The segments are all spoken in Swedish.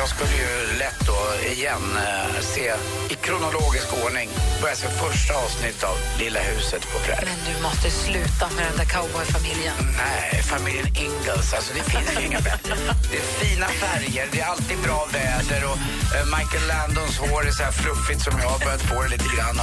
Jag skulle ju lätt då igen eh, se i kronologisk ordning börja se första avsnittet av Lilla huset på prärien. Men du måste sluta med den där cowboyfamiljen. Nej, familjen Ingalls. Alltså det finns ju inga bättre. Det är fina färger, det är alltid bra väder och eh, Michael Landons hår är så här fluffigt som jag har börjat få det lite grann.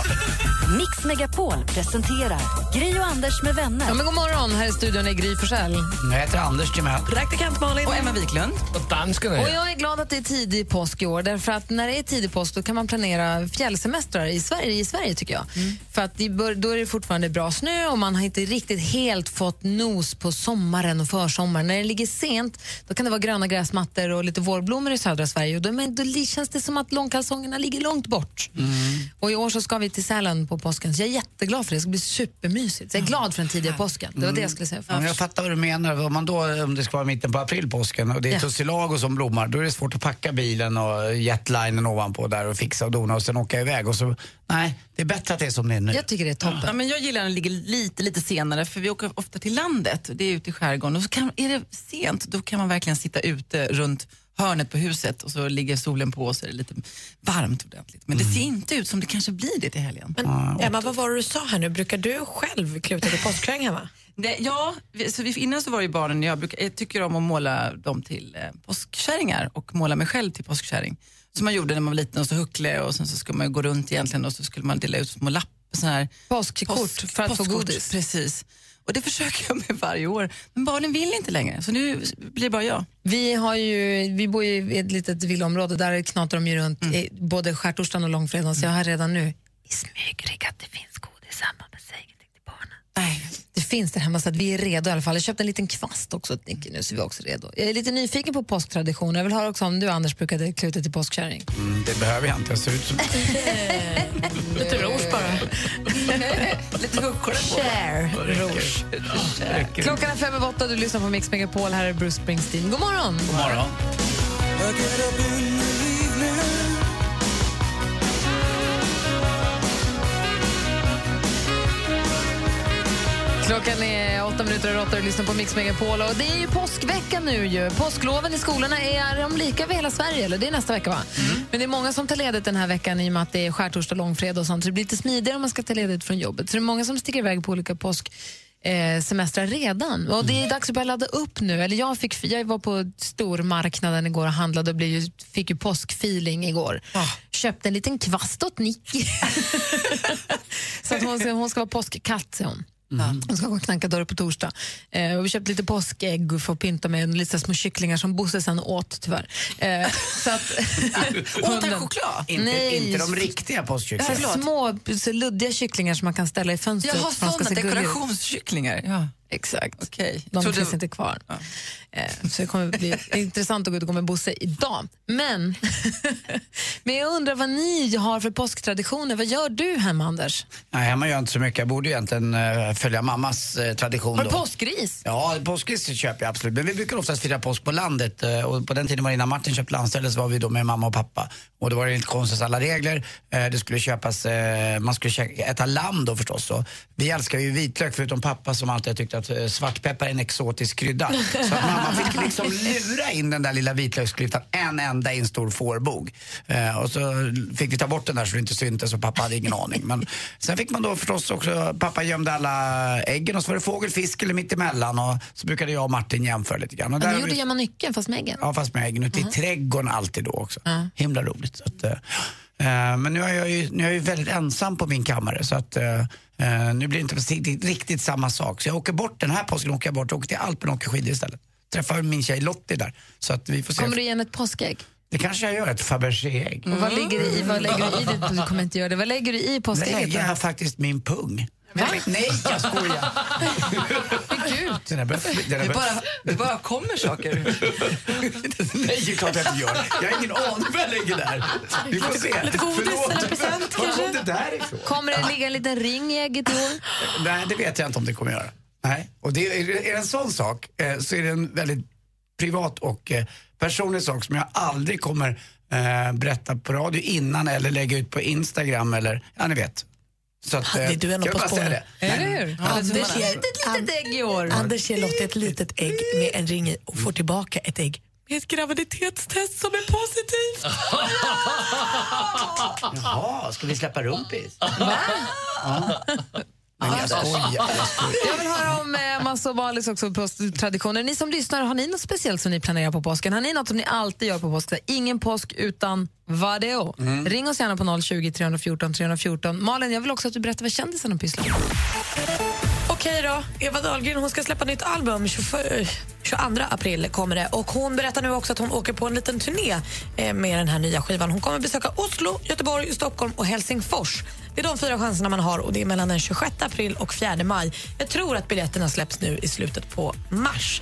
Mix Megapol presenterar Gri och Anders med vänner. Ja, men god morgon, här i studion är Gry Forssell. Jag heter Anders Timell. Praktikant Malin. Och Emma Wiklund. Danskarna Och jag är glad att det är tidig påsk i år, därför att när det är tidig påsk då kan man planera fjällsemestrar i Sverige, i Sverige tycker jag. För att bör, då är det fortfarande bra snö och man har inte riktigt helt fått nos på sommaren och försommaren. När det ligger sent då kan det vara gröna gräsmattor och lite vårblommor i södra Sverige och då, men då känns det som att långkalsongerna ligger långt bort. Och i år så ska vi till Sälen på påsken så jag är jätteglad för det, det ska bli supermysigt. Så jag är glad för den tidiga påsken. Det var det jag skulle säga men först. jag fattar vad du menar. Om, man då, om det ska vara mitten på april, påsken, och det är Ja. tussilago som blommar, då är det svårt att packa bilen och jetlinen ovanpå där och fixa och dona och sen åka iväg. Och så, nej, det är bättre att det är som det är nu. Jag tycker det är toppen. Ja, men jag gillar när det ligger lite, lite senare för vi åker ofta till landet, det är ute i skärgården. Och så kan, är det sent, då kan man verkligen sitta ute runt hörnet på huset och så ligger solen på och så är det lite varmt ordentligt. Men det ser inte ut som det kanske blir det till helgen. Emma, vad var det du sa här nu? Brukar du själv kluta till påskkärring hemma? Det, ja, så vi, innan så var det barnen, jag, brukar, jag tycker om att måla dem till eh, påskkärringar och måla mig själv till påskkärring. Som man gjorde när man var liten och så huckle och sen så skulle man ju gå runt egentligen och så skulle man dela ut små lappar, sån här Påskkort Påsk- för att få påskkort, godis. Precis. Och det försöker jag med varje år. Men barnen vill inte längre, så nu blir det bara jag. Vi, har ju, vi bor ju i ett litet villaområde, där knatar de ju runt i både skärtorsdagen och långfredagen, så jag har redan nu i smyg att det finns godis hemma, men säg ingenting till barnen. Nej. Det finns där hemma så att vi är redo i alla fall. Jag köpte en liten kvast också Nicky nu så vi är också redo. Jag är lite nyfiken på påsktraditioner. Jag vill höra också om du Anders brukade kluta till påskkärring. Mm, det behöver jag inte. Jag ser ut som... Lite rouge bara. Lite huckor på. Share, rouge. Klockan är fem över åtta, du lyssnar på Mix Megapol. Här är Bruce Springsteen. God morgon! God morgon. Klockan är åtta minuter över åtta och lyssnar på Mix Megapol. Och det är ju påskvecka nu ju. Påskloven i skolorna, är de lika över hela Sverige? Eller? Det är nästa vecka va? Men det är många som tar ledigt den här veckan i och med att det är skärtorsdag, långfredag och sånt. Så det blir lite smidigare om man ska ta ledigt från jobbet. Så det är många som sticker iväg på olika påsk eh, semestrar redan. Och det är dags att börja ladda upp nu. Eller jag, fick, jag var på stormarknaden igår och handlade och blev ju, fick ju påskfeeling igår. Köpte en liten kvast åt Nicky. Så att hon, ska, hon ska vara påskkatt, säger hon. Hon ska gå och knacka dörr på torsdag. Eh, och vi köpte lite påskägg för att pynta med lite små kycklingar som Bosse sen åt tyvärr. Eh, så att, Åt han choklad? Inte, Nej. inte de riktiga påskkycklingarna. små så luddiga kycklingar som man kan ställa i fönstret. Jag ska sådana dekorationskycklingar. Ja. Exakt. Okej. De finns inte kvar. Eh, så det kommer bli intressant att gå ut och gå med Bosse idag. Men, men jag undrar vad ni har för påsktraditioner. Vad gör du hemma, Anders? Nej, hemma gör jag inte så mycket. Jag borde egentligen eh, följa mammas eh, tradition. Har du då. påskgris? Ja, påskris köper jag absolut. Men vi brukar oftast fira påsk på landet. Och på den tiden var det innan Martin köpte landställe så var vi då med mamma och pappa. Och då var det enligt konstens alla regler. Eh, Det skulle köpas, eh, man skulle käka- äta lamm då förstås. Så vi älskar ju vitlök förutom pappa som alltid har tyckt att eh, svartpeppar är en exotisk krydda. Så att mamma fick liksom lura in den där lilla vitlöksklyftan en enda i en stor fårbog. Och så fick vi ta bort den där så det inte syntes och pappa hade ingen aning. Men sen fick man då förstås också, pappa gömde alla äggen och så var det fågel, fisk eller mittemellan och så brukade jag och Martin jämföra lite grann. Och Ja, där ni har gjorde gömma nyckeln fast med äggen? Ja, fast med äggen ute i trädgården alltid då också. Ja. Himla roligt. Så att, eh, eh, men nu är, jag ju, nu är jag ju väldigt ensam på min kammare så att eh, eh, nu blir det inte riktigt, riktigt samma sak. Så jag åker bort, den här påsken åker jag bort åker till Alperna och åker skidor istället. Träffar min tjej Lottie där. Så att vi får se. Kommer du ge henne ett påskägg? Det kanske jag gör, ett Fabergé-ägg. Och vad lägger du i, vad lägger du i det? Du kommer inte göra det. Vad lägger du i Lägger påskägget? jag faktiskt min pung. Nej, jag skojar. Den börjat, den har Det bara, det bara kommer saker. Nej, det är klart jag inte gör. Jag har ingen aning vad jag lägger där. Vi får se. Lite godis eller present, kanske? kom det därifrån. Kommer det ligga en liten ring i ägget i år? Nej, det vet jag inte om det kommer göra. Nej. Och det, är är det en sån sak eh, så är det en väldigt privat och eh, personlig sak som jag aldrig kommer eh, berätta på radio innan eller lägga ut på Instagram eller, ja ni vet. Så att, Hade eh, du jag vill på spåren? Eller hur? Anders ger, Ett litet ägg i år. Anders ger Lotta ett litet ägg med en ring i och får tillbaka ett ägg med ett graviditetstest som är positivt. Jaha, ska vi släppa rumpis? Va? Men jag skojar, jag skojar. Jag vill höra om eh, Massa och Valis också på traditioner. Ni som lyssnar, har ni något speciellt som ni planerar på påsken? Har ni något som ni alltid gör på påsk? Så här, Ingen påsk utan vadå? Ring oss gärna på 020 314 314. Malin, jag vill också att du berättar vad kändisarna pysslar med. Okej då, Eva Dahlgren hon ska släppa nytt album 22, 22 april kommer det och hon berättar nu också att hon åker på en liten turné eh, med den här nya skivan. Hon kommer besöka Oslo, Göteborg, Stockholm och Helsingfors. Det är de fyra chanserna man har och det är mellan den 26 april och 4 maj. Jag tror att biljetterna släpps nu i slutet på mars.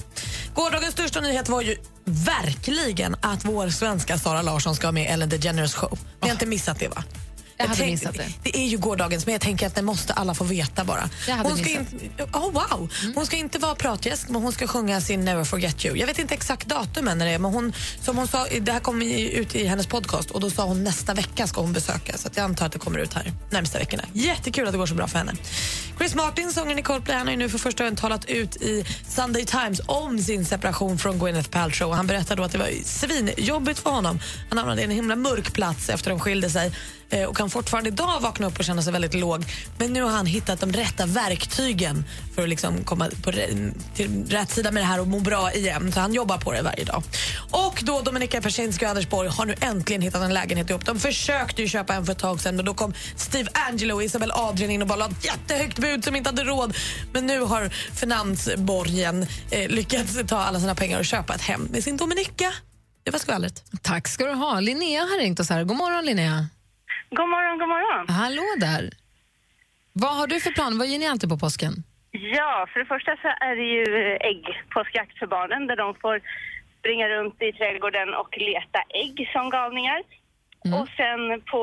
Gårdagens största nyhet var ju verkligen att vår svenska Sara Larsson ska vara med i Ellen DeGeneres show. Ni har inte missat det va? Jag hade missat det. Det är ju gårdagens, men jag tänker att det måste alla få veta bara. Jag hade hon ska missat. inte, oh, wow. Hon ska inte vara pratgäst, men hon ska sjunga sin Never Forget You. Jag vet inte exakt när det är, men hon, som hon sa, det här ju ut i hennes podcast och då sa hon nästa vecka ska hon besöka. Så att jag antar att det kommer ut här närmsta veckorna. Jättekul att det går så bra för henne. Chris Martin, sångaren i Coldplay, han har ju nu för första gången talat ut i Sunday Times om sin separation från Gwyneth Paltrow. Han berättade då att det var svinjobbigt för honom. Han hamnade i en himla mörk plats efter de skilde sig Eh, och kan fortfarande idag vakna upp och känna sig väldigt låg. Men nu har han hittat de rätta verktygen för att liksom komma på till rätt sida med det här och må bra igen. Så han jobbar på det varje dag. Och då Dominika Persinski och Anders Borg har nu äntligen hittat en lägenhet ihop. De försökte ju köpa en för ett tag sedan men då kom Steve Angelo och Isabel Adrian in och bara la ett jättehögt bud som inte hade råd. Men nu har Finansborgen eh, lyckats ta alla sina pengar och köpa ett hem med sin Dominika. Det var skvallret. Tack ska du ha. Linnea har ringt oss här. God morgon Linnea. God morgon, god morgon. Hallå där. Vad har du för plan? Vad gör ni alltid på påsken? Ja, för det första så är det ju ägg påskjakt för barnen där de får springa runt i trädgården och leta ägg som galningar. Och sen på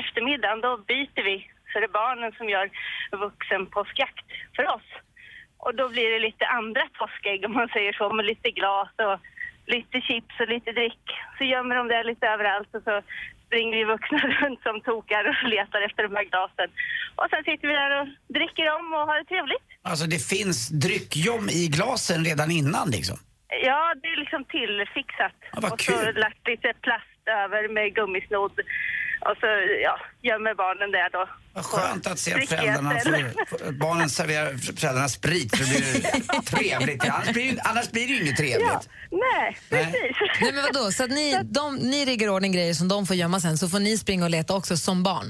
eftermiddagen då byter vi så det är barnen som gör vuxen påskjakt för oss. Och då blir det lite andra påskägg om man säger så med lite glas och lite chips och lite dryck. Så gömmer de det lite överallt och så springer vi vuxna runt som tokar och letar efter de här glasen. Och sen sitter vi där och dricker dem och har det trevligt. Alltså det finns dryckjom i glasen redan innan liksom. Ja, det är liksom tillfixat. Ja, vad och så kul. lagt lite plast över med gummisnodd. Och så ja, gömmer barnen det då. Vad skönt att se att föräldrarna får, barnen serverar föräldrarna sprit så det blir trevligt. Annars blir, det- annars blir det ju inget Ja, trevligt. nej, Nej. precis. Nej, men vadå? Så att ni, de, ni riggar ordning grejer som de får gömma sen så får ni springa och leta också som barn?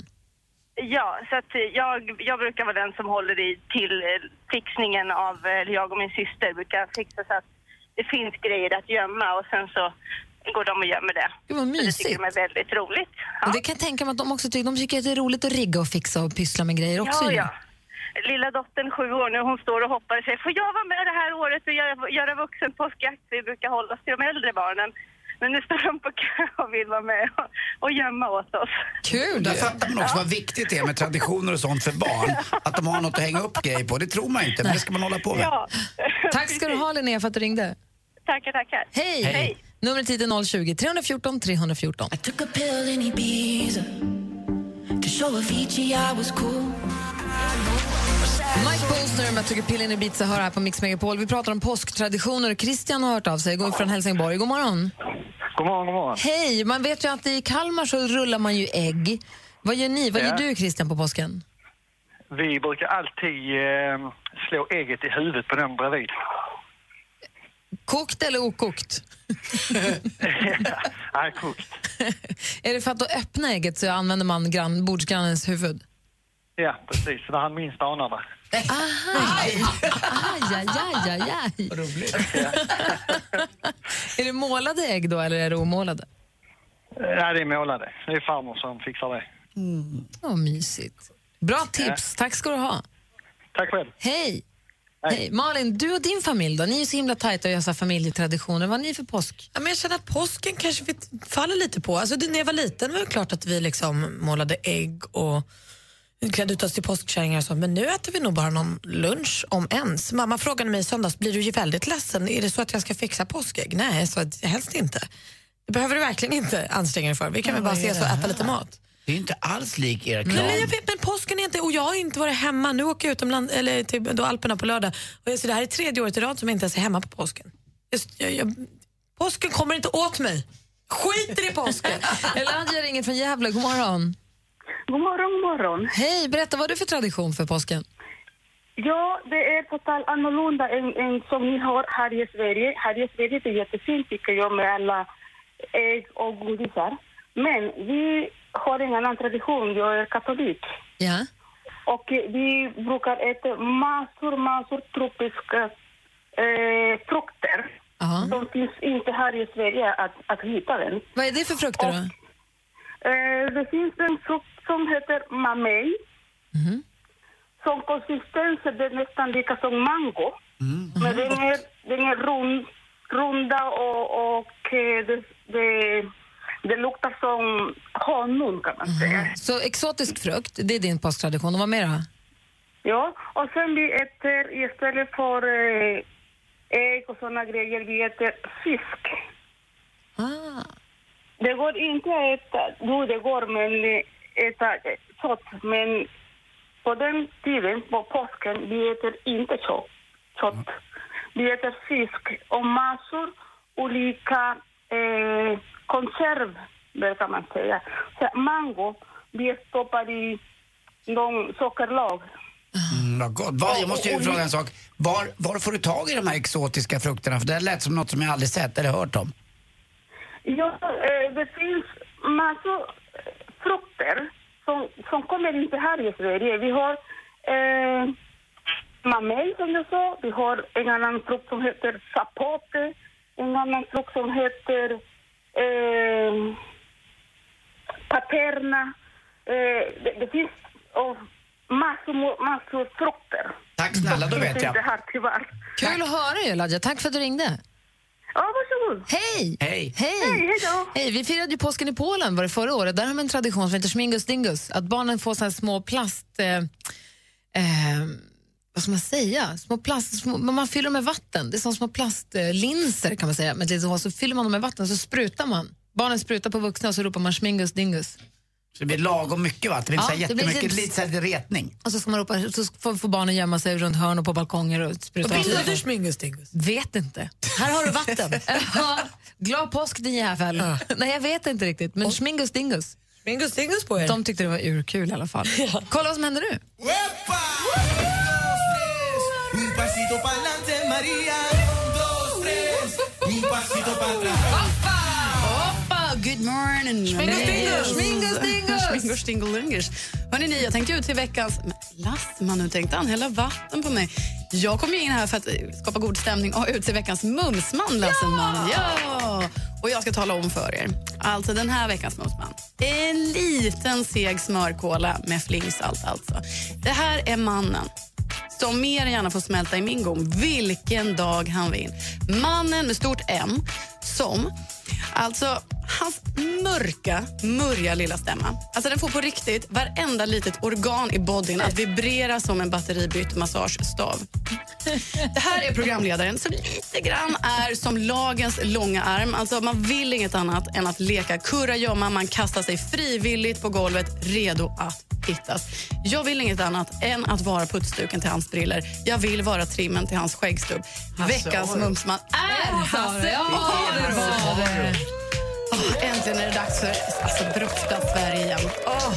Ja, så att jag, jag brukar vara den som håller i till eh, fixningen av, eh, jag och min syster brukar fixa så att det finns grejer att gömma och sen så går de och gömmer det. Gud, vad Så det mysigt. tycker de är väldigt roligt. Ja. Och det kan jag tänka mig att de också tycker, de tycker att det är roligt att rigga och fixa och pyssla med grejer också. Ja, ja. Lilla dottern, sju år nu, hon står och hoppar och säger får jag vara med det här året och göra, göra vuxen påskjakt? Vi brukar hålla oss till de äldre barnen. Men nu står de på kö och vill vara med och, och gömma åt oss. Kul! Där fattar man också vad viktigt det är med traditioner och sånt för barn. Att de har något att hänga upp grejer på. Det tror man inte, men det ska man hålla på med. Ja. Tack ska du ha Linnea för att du ringde. Tackar, tackar. Hej! Hej. Numret hit är 020 314 314. Took a pill in Ibiza to show Avicii I was cool. Mike Posner med Tugga pillen i Ibiza hör här på Mix Megapol. Vi pratar om påsktraditioner. Christian har hört av sig, går från Helsingborg. God morgon. God morgon, god morgon. Hej! Man vet ju att i Kalmar så rullar man ju ägg. Vad gör ni? Vad Ja. gör du Christian på påsken? Vi brukar alltid eh, slå ägget i huvudet på den bredvid. Kokt eller okokt? Nej, kokt. Är det för att då öppna ägget så använder man grann, bordsgrannens huvud? Ja, precis. Så när han minst anar det. Aj, aj, aj, aj, aj. Roligt. Är det målade ägg då eller är det omålade? Ja, det är målade. Det är farmor som fixar det. Vad mysigt. Bra tips. Tack ska du ha. Tack själv. Hej! Hej. Malin, du och din familj då? Ni är ju så himla tajta och här familjetraditioner. Vad har ni för påsk? Ja, men jag känner att påsken kanske vi faller lite på. Alltså, när jag var liten var det klart att vi liksom målade ägg och klädde ut oss till påskkärringar och sånt, men nu äter vi nog bara någon lunch om ens. Mamma frågade mig i söndags, blir du ju väldigt ledsen? Är det så att jag ska fixa påskägg? Nej, så helst inte. Det behöver du verkligen inte anstränga dig för. Vi kan väl bara ses och äta lite mat. Det är ju inte alls lik er Nej, klan. men jag vet, men påsken är inte, och jag har inte varit hemma. Nu åker jag utomland, eller till då Alperna på lördag. Och jag, så det här är tredje året i rad som jag inte ens är hemma på påsken. Just, jag, jag, påsken kommer inte åt mig. Skiter i påsken. Eladia ringer från Gävle. God morgon. God morgon, god morgon. Hej, berätta vad har du för tradition för påsken? Ja, det är totalt annorlunda än, än som ni har här i Sverige. Här i Sverige det är jättefint tycker jag med alla ägg och godisar. Men vi har en annan tradition. Jag är katolik. Ja. Och vi brukar äta massor, massor tropiska eh, frukter. De finns inte här i Sverige att, att hitta den. Vad är det för frukter då? Eh, det finns en frukt som heter mamey. Som konsistens är nästan lika som mango. Men den är, den är rund, runda och, och eh, det, det, det luktar som honung kan man säga. Så exotisk frukt, det är din påsktradition. Och vad mer då? Ja, och sen vi äter istället för eh, ägg och såna grejer, vi äter fisk. Ah. Det går inte att äta, jo det går men eh, äta eh, kött, men på den tiden, på påsken, vi äter inte kött. kött. Vi äter fisk och massor olika eh, konserver kan man säga. Så mango, vi stoppar i någon sockerlag. Mm, gott. Var, jag måste ju fråga en sak. Var, var får du tag i de här exotiska frukterna? För det lät som något som jag aldrig sett eller hört om. Ja, eh, det finns massor eh, frukter som, som kommer inte här i Sverige. Vi har eh, mamey som du sa, vi har en annan frukt som heter zapote, en annan frukt som heter eh, paterna. Eh, det, det finns oh, massor, massor frukter. Tack snälla, då vet jag. inte här tyvärr. Kul att höra ju, Ladja. Tack för att du ringde. Ja, varsågod. Hej! Hej! Hej! Hej, hej då. Hej! Vi firade ju påsken i Polen var det förra året. Där har man en tradition som heter Schmingus Dingus. Att barnen får så här små plast... Eh, eh, vad ska man säga? Små plast, små, man fyller dem med vatten. Det är som små plastlinser kan man säga. Men så, så fyller man dem med vatten så sprutar man. Barnen sprutar på vuxna och så ropar man Schmingus Dingus. Så det blir lagom mycket vatten, det blir Ja, så det blir jättemycket, lite- lite retning. Och så ska man ropa, så får, får barnen gömma sig runt hörn och på balkonger och spruta Och bildar du Schmingus Dingus? Vet inte. Här har du vatten. ja, glad påsk din jävel. Nej, jag vet inte riktigt. Men Schmingus Dingus. Schmingus Dingus på er. De tyckte det var urkul i alla fall. Kolla vad som händer nu. Un pasito pa'lante, Maria. Un, dos, tres. Un pasito para atrás. Good morning! Schmingus-dingus. Schmingus-dingelungus. Hörrni ni, jag tänkte ut till veckans... Men Lastman, nu tänkte han hälla vatten på mig. Jag kom ju in här för att eh, skapa god stämning och ut till veckans Mumsman, Lasseman. Ja! Och jag ska tala om för er. Alltså den här veckans Mumsman. En liten seg smörkola med flingsalt alltså. Det här är mannen som mer än gärna får smälta i min gom vilken dag han vill. Mannen med stort M som, alltså hans mörka, murriga lilla stämma. Alltså den får på riktigt varenda litet organ i bodyn att vibrera som en batteribytt massagestav. Det här är programledaren som lite grann är som lagens långa arm. Alltså man vill inget annat än att leka kurragömma. Man kastar sig frivilligt på golvet, redo att hittas. Jag vill inget annat än att vara putsduken till hans briller. Jag vill vara trimmen till hans skäggstubb. Veckans Aro. mumsman är Hasse Ja, det det. Åh, äntligen är det dags för alltså, brottsplats Sverige igen. Åh.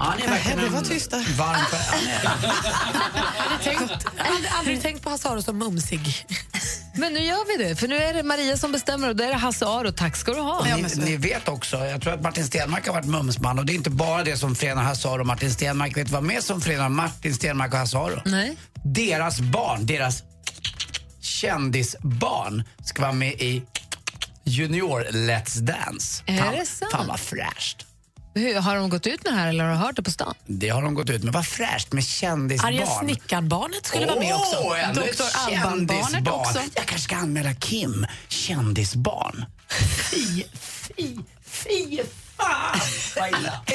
Han är verkligen det en var tysta. varm... Tänkt, aldrig, aldrig tänkt på Hasse Aro som mumsig. Men nu gör vi det, för nu är det Maria som bestämmer och då är det Hasse Aro. Tack ska du ha. ni, ni vet också, jag tror att Martin Stenmark har varit mumsman och det är inte bara det som förenar Hasse Aro och Martin Stenmark. Vet du vad mer som förenar Martin Stenmark och Hasse Aro? Nej. Deras barn, deras kändisbarn ska vara med i Junior Let's Dance. Är fan, det sant? Fan vad fräscht. Hur, har de gått ut med det här eller har du hört det på stan? Det har de gått ut med. Vad fräscht med kändisbarn. Arga snickarbarnet skulle vara med också. Dr. Alban-barnet också. Jag kanske ska anmäla Kim, kändisbarn. Fy, fy, fy fan vad illa.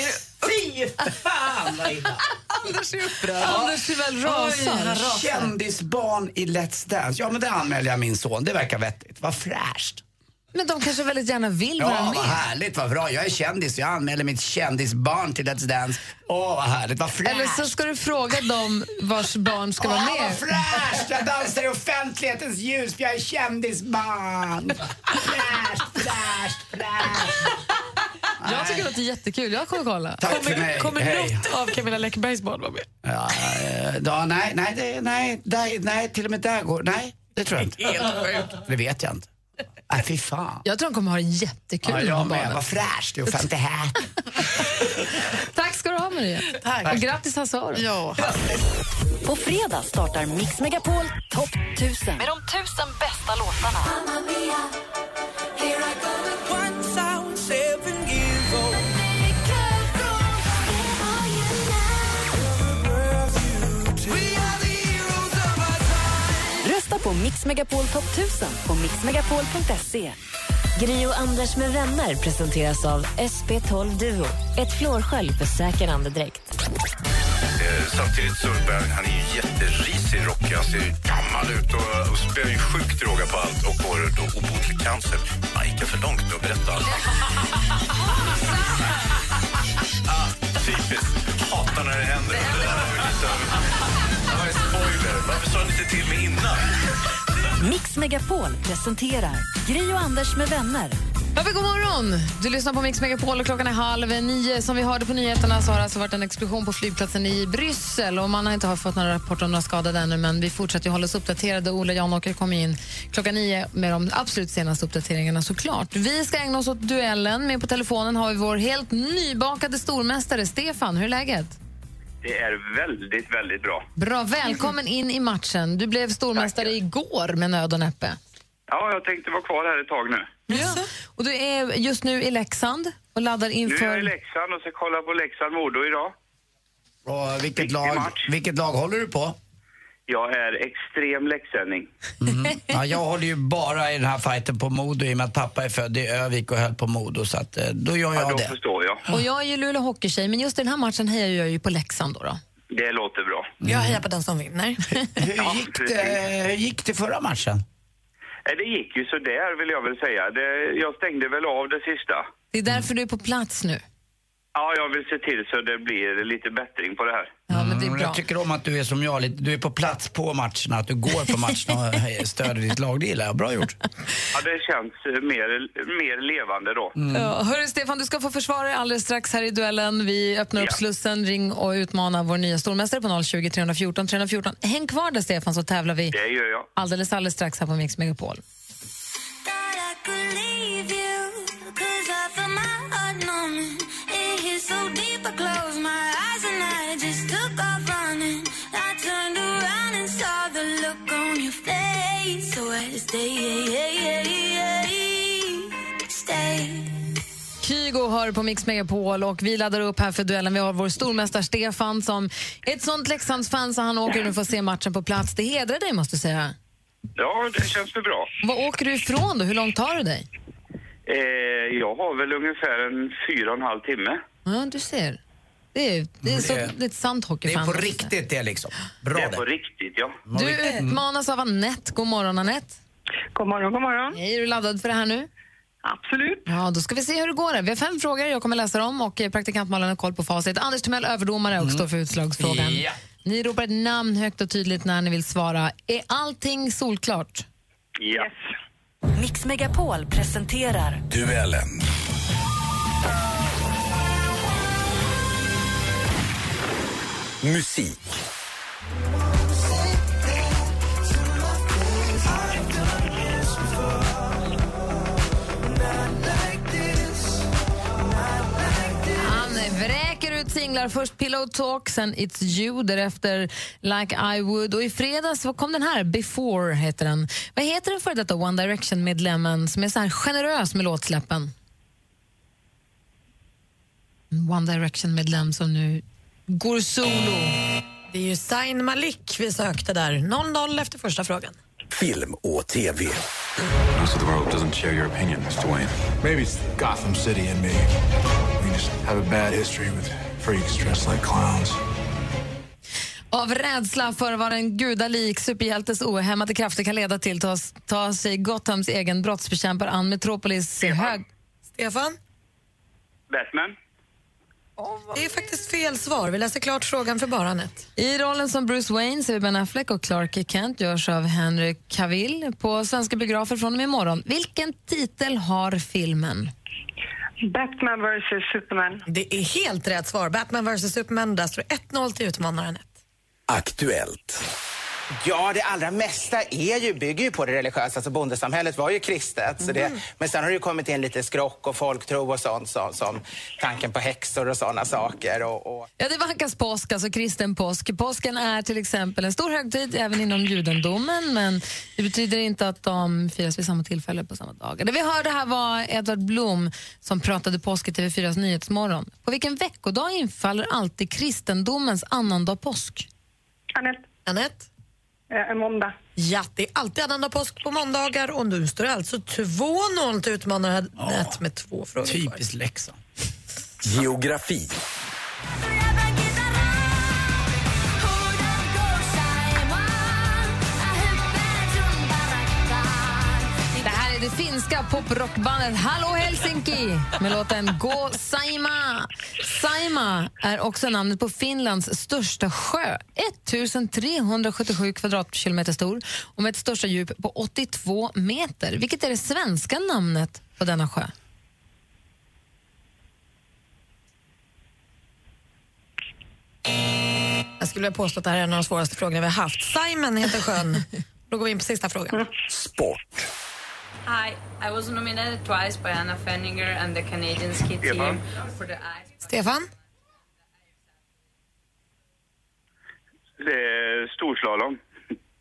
Fy fan! fan vad illa. Anders är upprörd. Anders är väl rasar. Kändisbarn i Let's Dance. Ja, men det anmäler jag min son. Det verkar vettigt. Vad fräscht. Men de kanske väldigt gärna vill vara Ja, med. vad härligt, vad bra. Jag är kändis, jag anmäler mitt kändisbarn till Let's Dance. Åh, vad härligt, vad fräscht. Eller så ska du fråga dem vars barn ska vara Åh, med. vad fräscht! Jag dansar i offentlighetens ljus för jag är kändisbarn. Fräscht, fräscht, fräscht. Jag tycker det låter jättekul. Jag kommer kolla. Tack för mig. Kommer Hej. något av Camilla Läckbergs barn vara med? Ja, eh, ja, nej, nej, nej, nej, nej, till och med där går, nej, det tror jag inte. Det vet jag inte. Nej, fy fan. Jag tror de kommer ha det jättekul Ja, med jag med. Vad fräscht i offentlighet. Tack ska du ha, Maria. Tack. Och grattis Hasse Aro. Ja. På fredag startar Mix Megapol Topp 1000 med de tusen bästa låtarna. På Mix Megapol Top 1000 på mixmegapol.se. Gri och Anders med vänner presenteras av SP12 Duo. Ett flårskölj för säker andedräkt. Eh, Samtidigt så bär, han är ju jätterisig rockig. Han ser gammal ut och, och spelar ju sjukt droga på allt och har då obotlig cancer. Han gick för långt med att berätta allt? ah, typiskt. Hatar när det händer. Det där var ju lite av- det var en spoiler. Varför sa ni inte till mig innan? Mix Megapol presenterar Gri och Anders med vänner. Ja, god morgon! Du lyssnar på Mix Megapol och klockan är halv nio. Som vi hörde på nyheterna så har det alltså varit en explosion på flygplatsen i Bryssel och man har inte fått några rapporter om några skadade ännu men vi fortsätter hålla oss uppdaterade. Ola Janåker kommer in klockan nio med de absolut senaste uppdateringarna såklart. Vi ska ägna oss åt duellen. Med på telefonen har vi vår helt nybakade stormästare Stefan. Hur är läget? Det är väldigt, väldigt bra. Bra, välkommen in i matchen. Du blev stormästare igår med nöd och näppe. Ja, jag tänkte vara kvar här ett tag nu. Ja. Och du är just nu i Leksand och laddar Nu är jag i inför... Leksand och ska kolla på Leksand-Modo idag. Och vilket, lag, vilket lag håller du på? Jag är extrem läxsändning. Mm. Ja, jag håller ju bara i den här fighten på Modo i och med att pappa är född i Övik och höll på Modo så att eh, då gör jag Ja, då det. förstår jag. Och jag är ju Luleå hockeytjej, men just den här matchen hejar jag ju på Leksand. Då då. Det låter bra. Jag hejar på den som vinner. Hur gick, det, hur gick det förra matchen? Eh, Det gick ju så där vill jag väl säga. Det, jag stängde väl av det sista. Det är därför du är på plats nu. Ja, jag vill se till så det blir lite bättring på det här. Ja, men det är Mm, bra. Jag tycker om att du är som jag, lite- du är på plats på matcherna, att du går på matcherna och stöder ditt lag. Det gillar jag. Bra gjort. Ja, det känns mer, mer levande då. Ja, hörru Stefan, du ska få försvara dig alldeles strax här i duellen. Vi öppnar upp Ja. Slussen, ring och utmana vår nya stormästare på 020 314 314. Häng kvar där Stefan så tävlar vi Det gör jag. alldeles, alldeles strax här på Mix Megapol. Kygo hör på Mix Megapol och vi laddar upp här för duellen. Vi har vår stormästare Stefan som är ett sånt Leksandsfan så han åker nu för att se matchen på plats. Det hedrar dig måste jag säga. Ja, det känns väl bra. Var åker du ifrån då? Hur långt tar du dig? Eh, jag har väl ungefär en fyra och en halv timme. Ja, du ser. Det är, det är, så, Det- det är ett sant Det hockeyfan. är på riktigt det liksom. Bra det är på det. riktigt, ja. Du utmanas av Annette. God morgon Annette. God morgon, god morgon. Hej, är du laddad för det här nu? Absolut. Ja, då ska vi se hur det går. Vi har fem frågor, jag kommer läsa dem och eh, praktikant Malin har koll på facit. Anders Timell överdomare och står för utslagsfrågan. Ja. Ni ropar ett namn högt och tydligt när ni vill svara. Är allting solklart? Ja. Mix Megapol presenterar Duellen. Musik. Singlar. Först Pillow Talk, sen It's You, därefter Like I Would. Och i fredags vad kom den här, Before heter den. Vad heter den för detta One Direction-medlemmen som är så här generös med låtsläppen? En One Direction-medlem som nu går solo. Det är ju Zayn Malik vi sökte där. 0-0 efter första frågan. Film och TV. Most of the world doesn't share your opinions, Dwayne. Maybe it's Gotham City and me. We just have a bad history with freaks dressed like clowns. Av rädsla för vad en gudalik superhjältes ohämmade krafter kan leda till tas, tar sig Gothams egen brottsbekämpare an Metropolis hög... Stefan? Batman? Det är faktiskt fel svar. Vi läser klart frågan för bara Anette. I rollen som Bruce Wayne ser vi Ben Affleck och Clark Kent görs av Henry Cavill på svenska biografer från och med imorgon. Vilken titel har filmen? Batman vs Superman. Det är helt rätt svar. Batman vs Superman. Där står det 1-0 till utmanaren. Aktuellt. Ja, det allra mesta är ju, bygger ju på det religiösa. Alltså bondesamhället var ju kristet. Så det, men sen har det ju kommit in lite skrock och folktro och sånt som, som tanken på häxor och såna saker. Och, och... Ja, det vankas påsk, alltså kristen påsk. Påsken är till exempel en stor högtid även inom judendomen men det betyder inte att de firas vid samma tillfälle på samma dagar. Det vi hörde här var Edvard Blom som pratade påsk i TV4s Nyhetsmorgon. På vilken veckodag infaller alltid kristendomens annandag påsk? Anette. Anette? Eh, en måndag. Ja, det är alltid annandag påsk på måndagar och nu står det alltså 2-0 till utmanaren Anette med två frågor. Typiskt Leksand. Geografi. Är det finska poprockbandet Hallå Helsinki med låten Gå Saima. Saima är också namnet på Finlands största sjö. 1377 kvadratkilometer stor och med ett största djup på 82 meter. Vilket är det svenska namnet på denna sjö? Jag skulle vilja påstå att det här är en av de svåraste frågorna vi har haft. Simon heter sjön. Då går vi in på sista frågan. Sport. Hi, I was nominated twice by Anna Fenninger and the Canadian ski team for the ice. Stefan? Det är storslalom.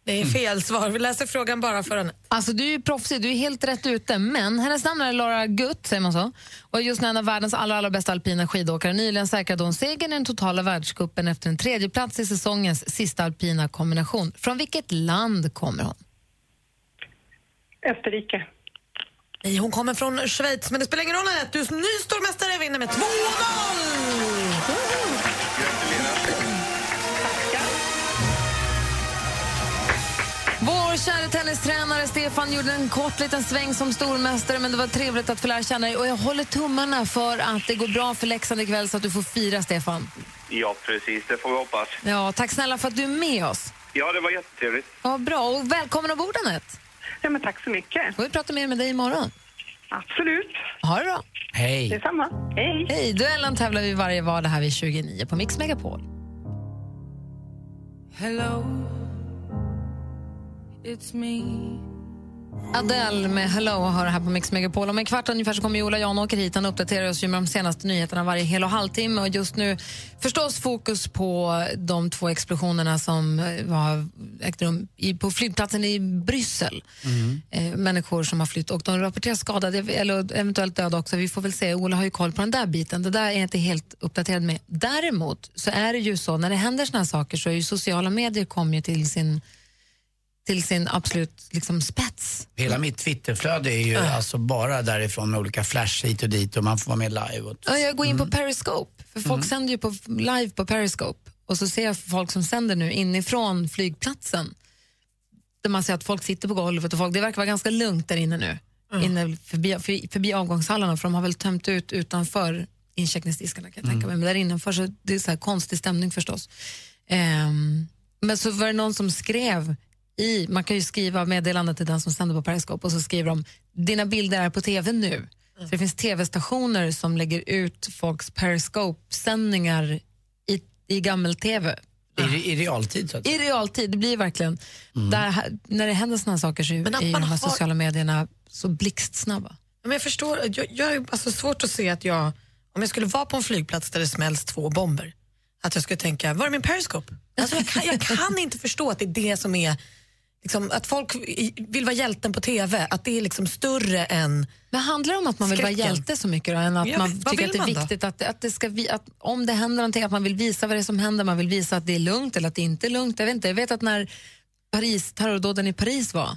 Det är fel svar. Vi läser frågan bara för en. Alltså du är ju proffsig, du är helt rätt ute. Men hennes namn är Laura Gutt, säger man så. Och just nu en av världens allra, allra bästa alpina skidåkare. Nyligen säkrade hon segern i den totala världscupen efter en tredje plats i säsongens sista alpina kombination. Från vilket land kommer hon? Österrike. Nej, hon kommer från Schweiz, men det spelar ingen roll Anette. Du är ny stormästare vinner med 2-0! Vår kära tennistränare Stefan gjorde en kort liten sväng som stormästare men det var trevligt att få lära känna dig och jag håller tummarna för att det går bra för Leksand ikväll så att du får fira Stefan. Ja, precis. Det får vi hoppas. Ja, tack snälla för att du är med oss. Ja, det var jättetrevligt. Ja, bra och välkommen ombord Anette. Ja, men tack så mycket. Får vi prata mer med dig imorgon. Absolut. Ha det bra. Hej. Detsamma. Hej. Hej, duellen tävlar vi varje vardag här vid 29 på Mix Megapol. Hello, it's me. Adele med Hello har här på Mix Megapol. Om en kvart ungefär så kommer Ola Janåker hit. Han uppdaterar oss ju med de senaste nyheterna varje hel och halvtimme. Och just nu förstås fokus på de två explosionerna som eh, var, ägt rum på flygplatsen i Bryssel. Eh, människor som har flytt och de rapporteras skadade eller eventuellt döda också. Vi får väl se. Ola har ju koll på den där biten. Det där är jag inte helt uppdaterad med. Däremot så är det ju så när det händer såna här saker så är ju sociala medier kommer till sin till sin absolut liksom, spets. Hela mitt Twitterflöde är ju alltså bara därifrån med olika flash hit och dit och man får vara med live. Och... Ja, jag går in på Periscope, för folk sänder ju på, live på Periscope och så ser jag folk som sänder nu inifrån flygplatsen där man ser att folk sitter på golvet och folk, det verkar vara ganska lugnt där inne nu. Inne förbi, för, förbi avgångshallarna för de har väl tömt ut utanför incheckningsdiskarna kan jag tänka mig. Men där innanför så det är så konstig stämning förstås. Ehm, men så var det någon som skrev i, man kan ju skriva meddelande till den som sänder på Periscope och så skriver de dina bilder är på tv nu. Så det finns tv-stationer som lägger ut folks Periscope-sändningar i, i gammel-tv. I, I realtid så att I realtid, det blir verkligen, där, när det händer såna här saker så är är de här har- sociala medierna så blixtsnabba. Men jag förstår, jag, jag har alltså svårt att se att jag, om jag skulle vara på en flygplats där det smälls två bomber, att jag skulle tänka, var är min periscope? Alltså jag, kan, jag kan inte förstå att det är det som är, liksom, att folk vill vara hjälten på TV, att det är liksom större än Men handlar det om att man vill vara Skräcken. hjälte så mycket då, än att Ja, man tycker att det är viktigt att, att det ska, vi- att om det händer någonting, att man vill visa vad det är som händer, man vill visa att det är lugnt eller att det inte är lugnt. Jag vet inte, jag vet att när Paris, terrordåden i Paris var,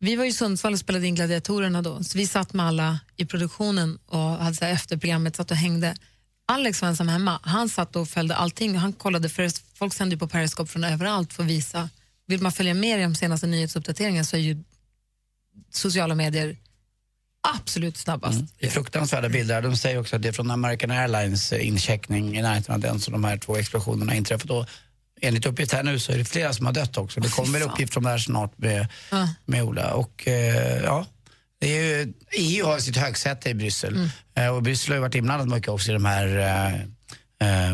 vi var i Sundsvall och spelade in Gladiatorerna då, så vi satt med alla i produktionen och hade så här, efter programmet satt och hängde. Alex var ensam hemma. Han satt och följde allting. Han kollade, för folk sänder ju på Periscope från överallt för att visa. Vill man följa med i de senaste nyhetsuppdateringarna så är ju sociala medier absolut snabbast. Det är fruktansvärda bilder. De säger också att det är från American Airlines incheckning i närheten av den som de här två explosionerna inträffat. Och enligt uppgift här nu så är det flera som har dött också. Det kommer väl uppgift om det här snart med, Ja. med Ola. Och eh, ja, ju, EU har sitt högsäte i Bryssel. Eh, och Bryssel har ju varit inblandat mycket också i de här eh,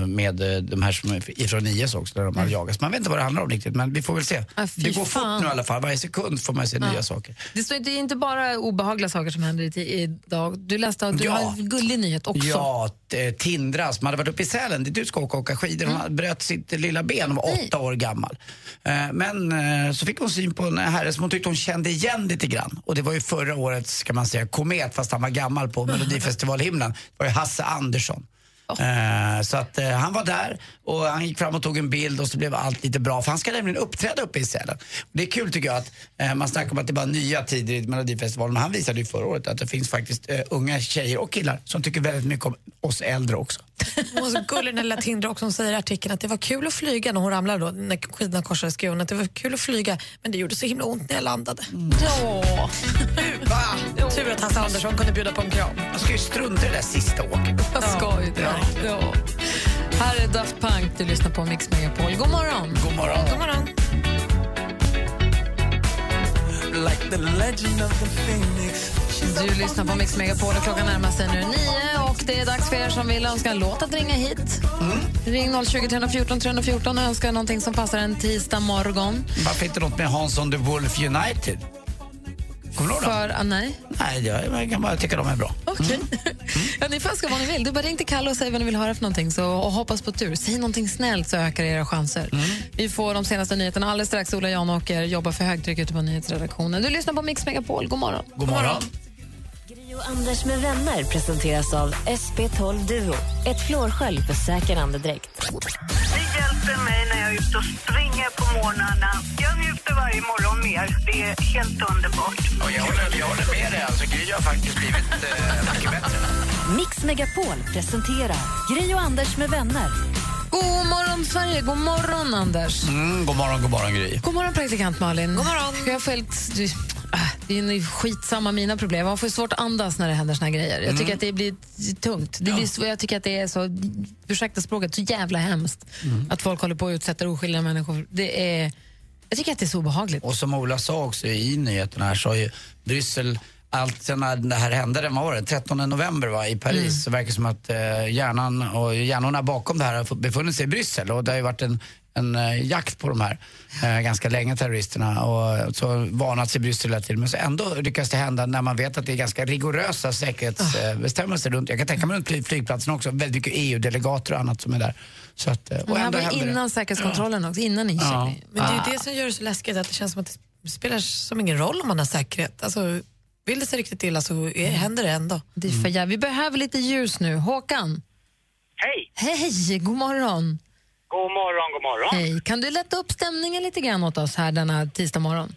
med eh, de här som är ifrån IS också, där de har jagats. Man vet inte vad det handlar om riktigt, men vi får väl se. Ah, det går fort nu i alla fall. Varje sekund får man se Ja. nya saker. Det, står, det är inte bara obehagliga saker som händer idag. Du läste att du Ja. har en gullig nyhet också. Ja, t- Tindra som hade varit uppe i Sälen dit du ska åka och åka skidor. Mm. Hon bröt sitt lilla ben, hon var åtta år gammal. Eh, Men eh, så fick hon syn på en herre som hon tyckte hon kände igen lite grann. Och det var ju förra årets, kan man säga, komet fast han var gammal på Melodifestivalhimlen. Det var ju Hasse Andersson. Eh, Så att eh, han var där och han gick fram och tog en bild och så blev allt lite bra. För han ska nämligen uppträda uppe i Sälen. Det är kul tycker jag att eh, man snackar om att det bara är nya tider i Melodifestivalen. Men han visade ju förra året att det finns faktiskt eh, unga tjejer och killar som tycker väldigt mycket om oss äldre också. Hon var så gullig den lilla Tindra också. Hon säger i artikeln att det var kul att flyga när hon ramlade då, när skidorna korsade att det var kul att flyga men det gjorde så himla ont när jag landade. Ja. Tur att Hasse Andersson kunde bjuda på en kram. Jag ska ju strunta i det där sista åket. Jag ska ju det. Ja. Här är Daft Punk, du lyssnar på Mix Megapol. God morgon! God morgon! God morgon. Like Du lyssnar på Mix Megapol och klockan närmar sig nu nio och det är dags för er som vill önska en låt att ringa hit. Ring 020 314 314 och önska någonting som passar en tisdag morgon. Varför inte något med Hansson the Wolf United? Kommer du? För, ah, nej. Nej, jag, jag kan bara tycka de är bra. Okej. Ja, ni får önska vad ni vill. Du bara ring till Kalle och säg vad ni vill höra för någonting så, och hoppas på tur. Säg någonting snällt så ökar era chanser. Vi får de senaste nyheterna alldeles strax. Ola Janåker jobbar för högtryck ute på nyhetsredaktionen. Du lyssnar på Mix Megapol. God morgon. God morgon. Gri och Anders med vänner presenteras av SP12 Duo. Ett flårskölj för säker andedräkt. Det hjälper mig när jag är ute och springer på morgnarna. Jag njuter varje morgon mer. Det är helt underbart. Och jag, håller, jag håller med dig. Alltså, Gry har faktiskt blivit eh, mycket bättre. Mix Megapol presenterar Gri och Anders med vänner. God morgon, Sverige. God morgon, Anders. Mm, god morgon, god morgon Gry. God morgon, praktikant Malin. God morgon. Jag du, ah, det är skitsamma mina problem. Man får svårt att andas när det händer såna här grejer. Jag tycker Mm. att det blir tungt. Det blir, så- jag tycker att det är så, ursäkta språket, så jävla hemskt att folk håller på och utsätter oskyldiga människor. Det är, jag tycker att det är så obehagligt. Och som Ola sa också i nyheterna här så har ju Bryssel allt sen när det här hände, den, var det, 13 november va, i Paris, Mm. så verkar det som att eh, hjärnan och hjärnorna bakom det här har befunnit sig i Bryssel och det har ju varit en, en eh, jakt på de här eh, ganska länge, terroristerna, och så varnats i Bryssel hela tiden. Men så ändå lyckas det hända när man vet att det är ganska rigorösa säkerhetsbestämmelser runt, jag kan tänka mig runt fly- flygplatsen också, väldigt mycket EU-delegater och annat som är där. Så att, eh, och det här var händer det. innan säkerhetskontrollen också, innan incheckning. Men det är ju det som gör det så läskigt, att det känns som att det spelar som ingen roll om man har säkerhet. Alltså, vill det sig riktigt illa så är, händer det ändå. Det är för jävla- Vi behöver lite ljus nu. Håkan. Hej! Hej, god morgon. God morgon, god morgon. Hej. Kan du lätta upp stämningen lite grann åt oss här denna tisdag morgon?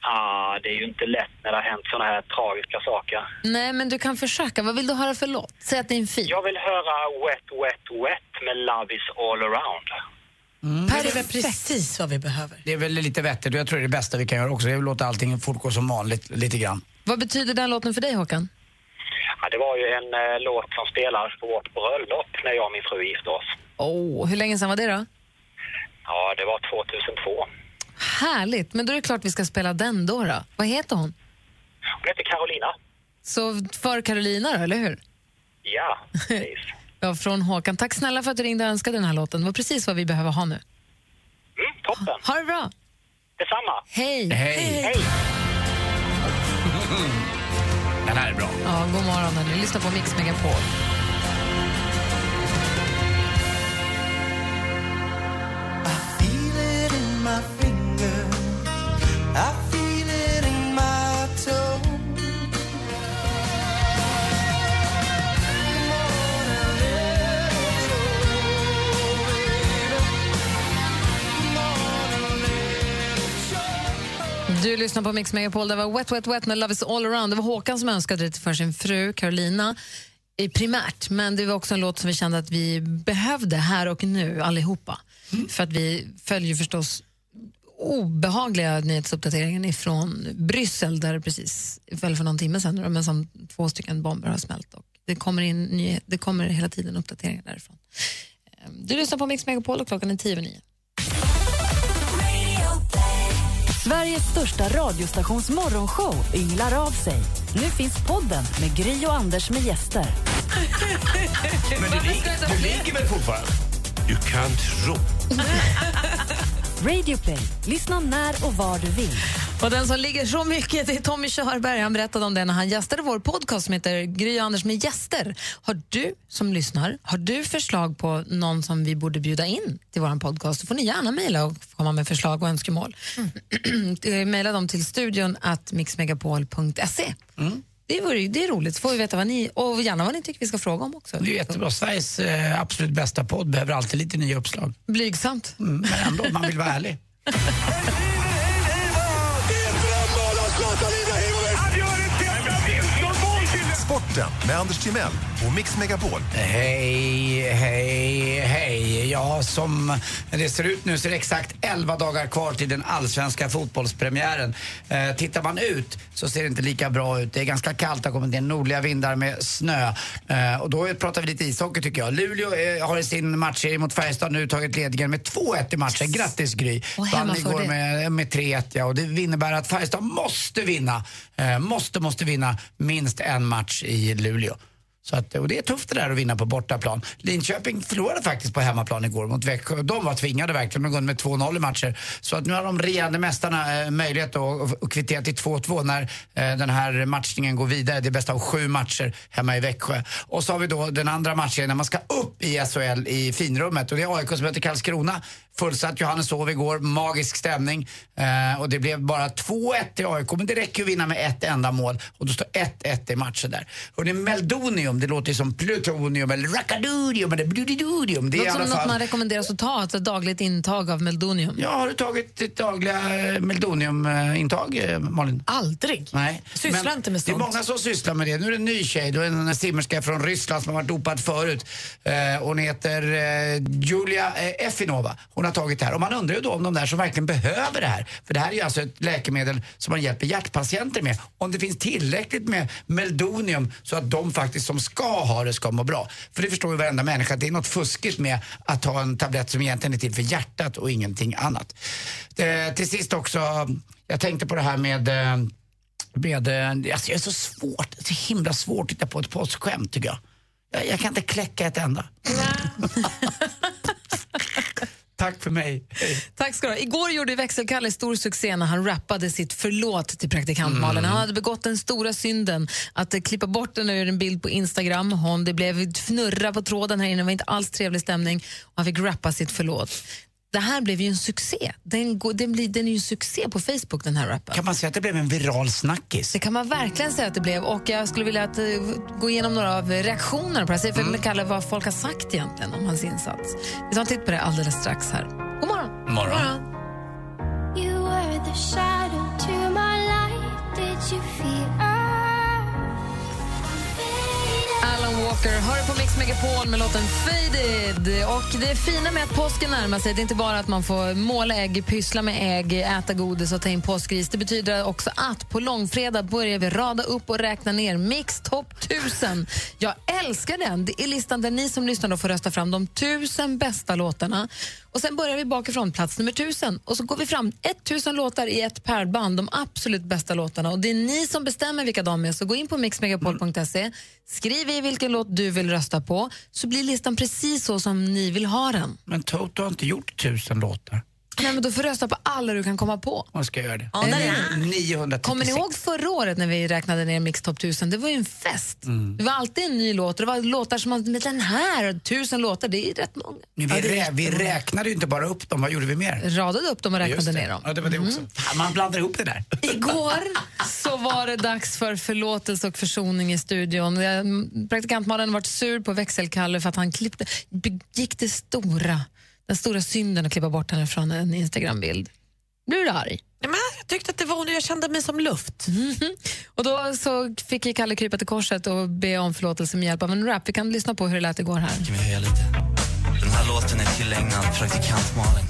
Ah, det är ju inte lätt när det har hänt såna här tragiska saker. Nej, men du kan försöka. Vad vill du höra för låt? Säg att det är en fin. Jag vill höra Wet, Wet, Wet med Love is all around. Det är väl precis vad vi behöver. Det är väl lite vettigt och jag tror det är det bästa vi kan göra också. Jag vill låta allting fortgå som vanligt lite grann. Vad betyder den låten för dig, Håkan? Ja, det var ju en eh, låt som spelades på vårt bröllop när jag och min fru gifte oss. Oh, hur länge sedan var det då? Ja, det var 2002. Härligt, men då är det klart vi ska spela den då. då. Vad heter hon? Hon heter Carolina. Så för Carolina då, eller hur? Ja, precis. Ja, från Håkan. Tack snälla för att du ringde och önskade den här låten. Det var precis vad vi behöver ha nu. Mm, toppen. Ha det bra. Detsamma. Hej. Hej. Hej. Den här är bra. Ja, god morgon. Hörni. Lyssna på Mix Megapol. My finger. I feel it in my toe. Du lyssnar på Mix Megapol. Det var Wet Wet Wet med Love is all around. Det var Håkan som önskade det för sin fru Carolina. primärt, men det var också en låt som vi kände att vi behövde här och nu allihopa. För att vi följer förstås obehagliga nyhetsuppdateringen ifrån Bryssel där det precis, väl för någon timme sedan, men som två stycken bomber har smält. Och det, kommer in nyhet, det kommer hela tiden uppdateringar därifrån. Eh, Du lyssnar på Mix Megapol och klockan är tio över nio. Sveriges största radiostations morgonshow ynglar av sig. Nu finns podden med Gry och Anders med gäster. Men du, lig- du ligger väl fortfarande? Du kan tro. Radio Play. Lyssna när och var du vill. Och den som ligger så mycket det är Tommy Körberg. Han berättade om det när han gästade vår podcast som heter Gry och Anders med gäster. Har du som lyssnar, har du förslag på någon som vi borde bjuda in till vår podcast så får ni gärna mejla och komma med förslag och önskemål. Mm. Mejla dem till studion at mixmegapol.se. Det, vore, det är roligt, så får vi veta vad ni, och gärna vad ni tycker vi ska fråga om också. Det är jättebra. Sveriges eh, absolut bästa podd behöver alltid lite nya uppslag. Blygsamt. Mm, men ändå, man vill vara ärlig. Sporten med Anders Timell och Mix Megapol. Hej, hej, hej. Ja, som det ser ut nu så är det exakt 11 dagar kvar till den allsvenska fotbollspremiären. Eh, tittar man ut så ser det inte lika bra ut. Det är ganska kallt, det har kommit in nordliga vindar med snö. Eh, och då pratar vi lite ishockey tycker jag. Luleå eh, har i sin matchserie mot Färjestad nu tagit ledningen med 2-1 i matchen. Grattis Gry! Vann igår med, med 3-1 ja. Och det innebär att Färjestad måste vinna. Eh, måste, måste vinna minst en match i Luleå. Så att, och det är tufft det där att vinna på bortaplan. Linköping förlorade faktiskt på hemmaplan igår mot Växjö. De var tvingade verkligen De gå med 2-0 i matcher. Så att nu har de regerande mästarna eh, möjlighet att, att, att kvittera till 2-2 när eh, den här matchningen går vidare. Det är bäst av sju matcher hemma i Växjö. Och så har vi då den andra matchen när man ska upp i SHL i finrummet och det är AIK som möter Karlskrona. Fullsatt Johanneshov igår, magisk stämning. Eh, och det blev bara 2-1 till AIK, men det räcker ju att vinna med ett enda mål. Och då står 1-1 i matchen där. Och det är Meldonium, det låter ju som plutonium eller rackadurium eller bludidurium. Det Låter som alla något fall... man rekommenderas att ta, alltså ett dagligt intag av Meldonium. Ja, har du tagit ditt dagliga eh, Meldonium-intag, eh, Malin? Aldrig. Nej. Sysslar Men inte med Det är sånt. många som sysslar med det. Nu är det en ny tjej, då är en simmerska från Ryssland som har varit dopad förut. Eh, hon heter eh, Julia eh, Effinova. Hon har tagit det här. Och man undrar ju då om de där som verkligen behöver det här. För det här är ju alltså ett läkemedel som man hjälper hjärtpatienter med. Om det finns tillräckligt med Meldonium så att de faktiskt som ska ha det ska må bra. För det förstår ju varenda människa att det är något fuskigt med att ta en tablett som egentligen är till för hjärtat och ingenting annat. Eh, till sist också, jag tänkte på det här med eh, med, eh, alltså det är så svårt, så himla svårt att titta på ett påskskämt tycker jag. jag. Jag kan inte kläcka ett enda. Tack för mig. Hej. Tack ska du ha. Igår gjorde Växelkalle stor succé när han rappade sitt förlåt till praktikant Mm. Malin. Han hade begått den stora synden att eh, klippa bort den ur en bild på Instagram. Hon, det blev fnurra på tråden här inne, det var inte alls trevlig stämning. Och han fick rappa sitt förlåt. Det här blev ju en succé. Den, går, den, blir, den är ju en succé på Facebook, den här rappen. Kan man säga att det blev en viral snackis? Det kan man verkligen säga att det blev. Och jag skulle vilja att, eh, gå igenom några av reaktionerna på det här. För Mm. att kalla vad folk har sagt egentligen om hans insats. Vi tar en titt på det alldeles strax här. God morgon! Morgon. You were Walker hör på Mix Megapol med låten Faded. Och det fina med att påsken närmar sig det är inte bara att man får måla ägg, pyssla med ägg, äta godis och ta in påskris. Det betyder också att på långfredag börjar vi rada upp och räkna ner Mix Top 1000. Jag älskar den. Det är listan där ni som lyssnar får rösta fram de tusen bästa låtarna. Och Sen börjar vi bakifrån, plats nummer tusen. Och så går vi fram 1000 låtar i ett pärlband, de absolut bästa låtarna. Och Det är ni som bestämmer vilka de är. Så gå in på mixmegapol.se, skriv i vilken låt du vill rösta på, så blir listan precis så som ni vill ha den. Men Toto har inte gjort tusen låtar. Nej, men då får du rösta på alla du kan komma på. Man ska göra det. Ja, där är Mm, 936. Kommer ni ihåg förra året när vi räknade ner Mix Top 1000? Det var ju en fest. Mm. Det var alltid en ny låt. Det var låtar som man, men den här, tusen låtar, det är rätt många. Men vi, Ja, rä, vi räknade ju inte bara upp dem, vad gjorde vi mer? Radade upp dem och räknade ner dem. Ja, det var det också. Fan, Man blandar ihop det där. Igår så var det dags för förlåtelse och försoning i studion. Praktikantmannen har varit sur på växelkalle för att han klippte, begick det stora, den stora synden att klippa bort henne från en Instagrambild. Blir du arg? Nej, men jag tyckte att det var, jag kände mig som luft. Och då så fick Kalle krypa till korset och be om förlåtelse med hjälp av en rap. Vi kan lyssna på hur det lät igår här. Kan vi höja lite? Den här låten är tillägnad praktikant Malin.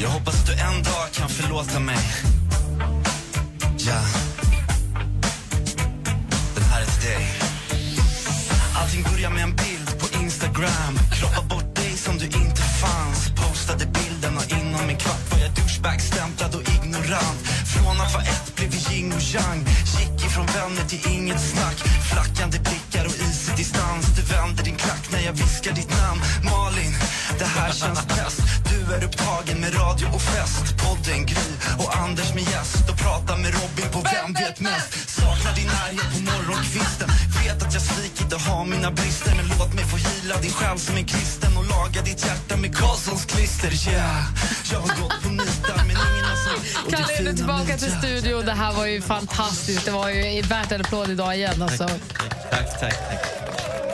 Jag hoppas att du en dag kan förlåta mig. Ja. Den här är till dig. Allting börjar med en bild på Instagram. Kroppa bort som du inte fanns. Postade bilden och inom en kvart var jag douchebag-stämplad och ignorant. Från att vara ett blev vi yin och yang. Gick ifrån vänner till inget snack. Flackande blickar och isig distans. Du vänder din klack när jag viskar ditt namn. Malin, det här känns bäst. Du är upptagen med radio och fest. Podden Gry och Anders med gäst. Och pratar med Robin på Vem vet mest. Saknar din närhet på morgonkvisten. Vet att jag svikit och har mina brister. Men låt mig få hila din själ som en kristen. Laga ditt hjärta med Karlssons klister. Yeah, jag har gått på nitar men ingen har det Kalle är tillbaka till hjärtat. studio. Det här var ju fantastiskt. Det var ju värt en applåd idag igen. Alltså. Tack, tack, tack.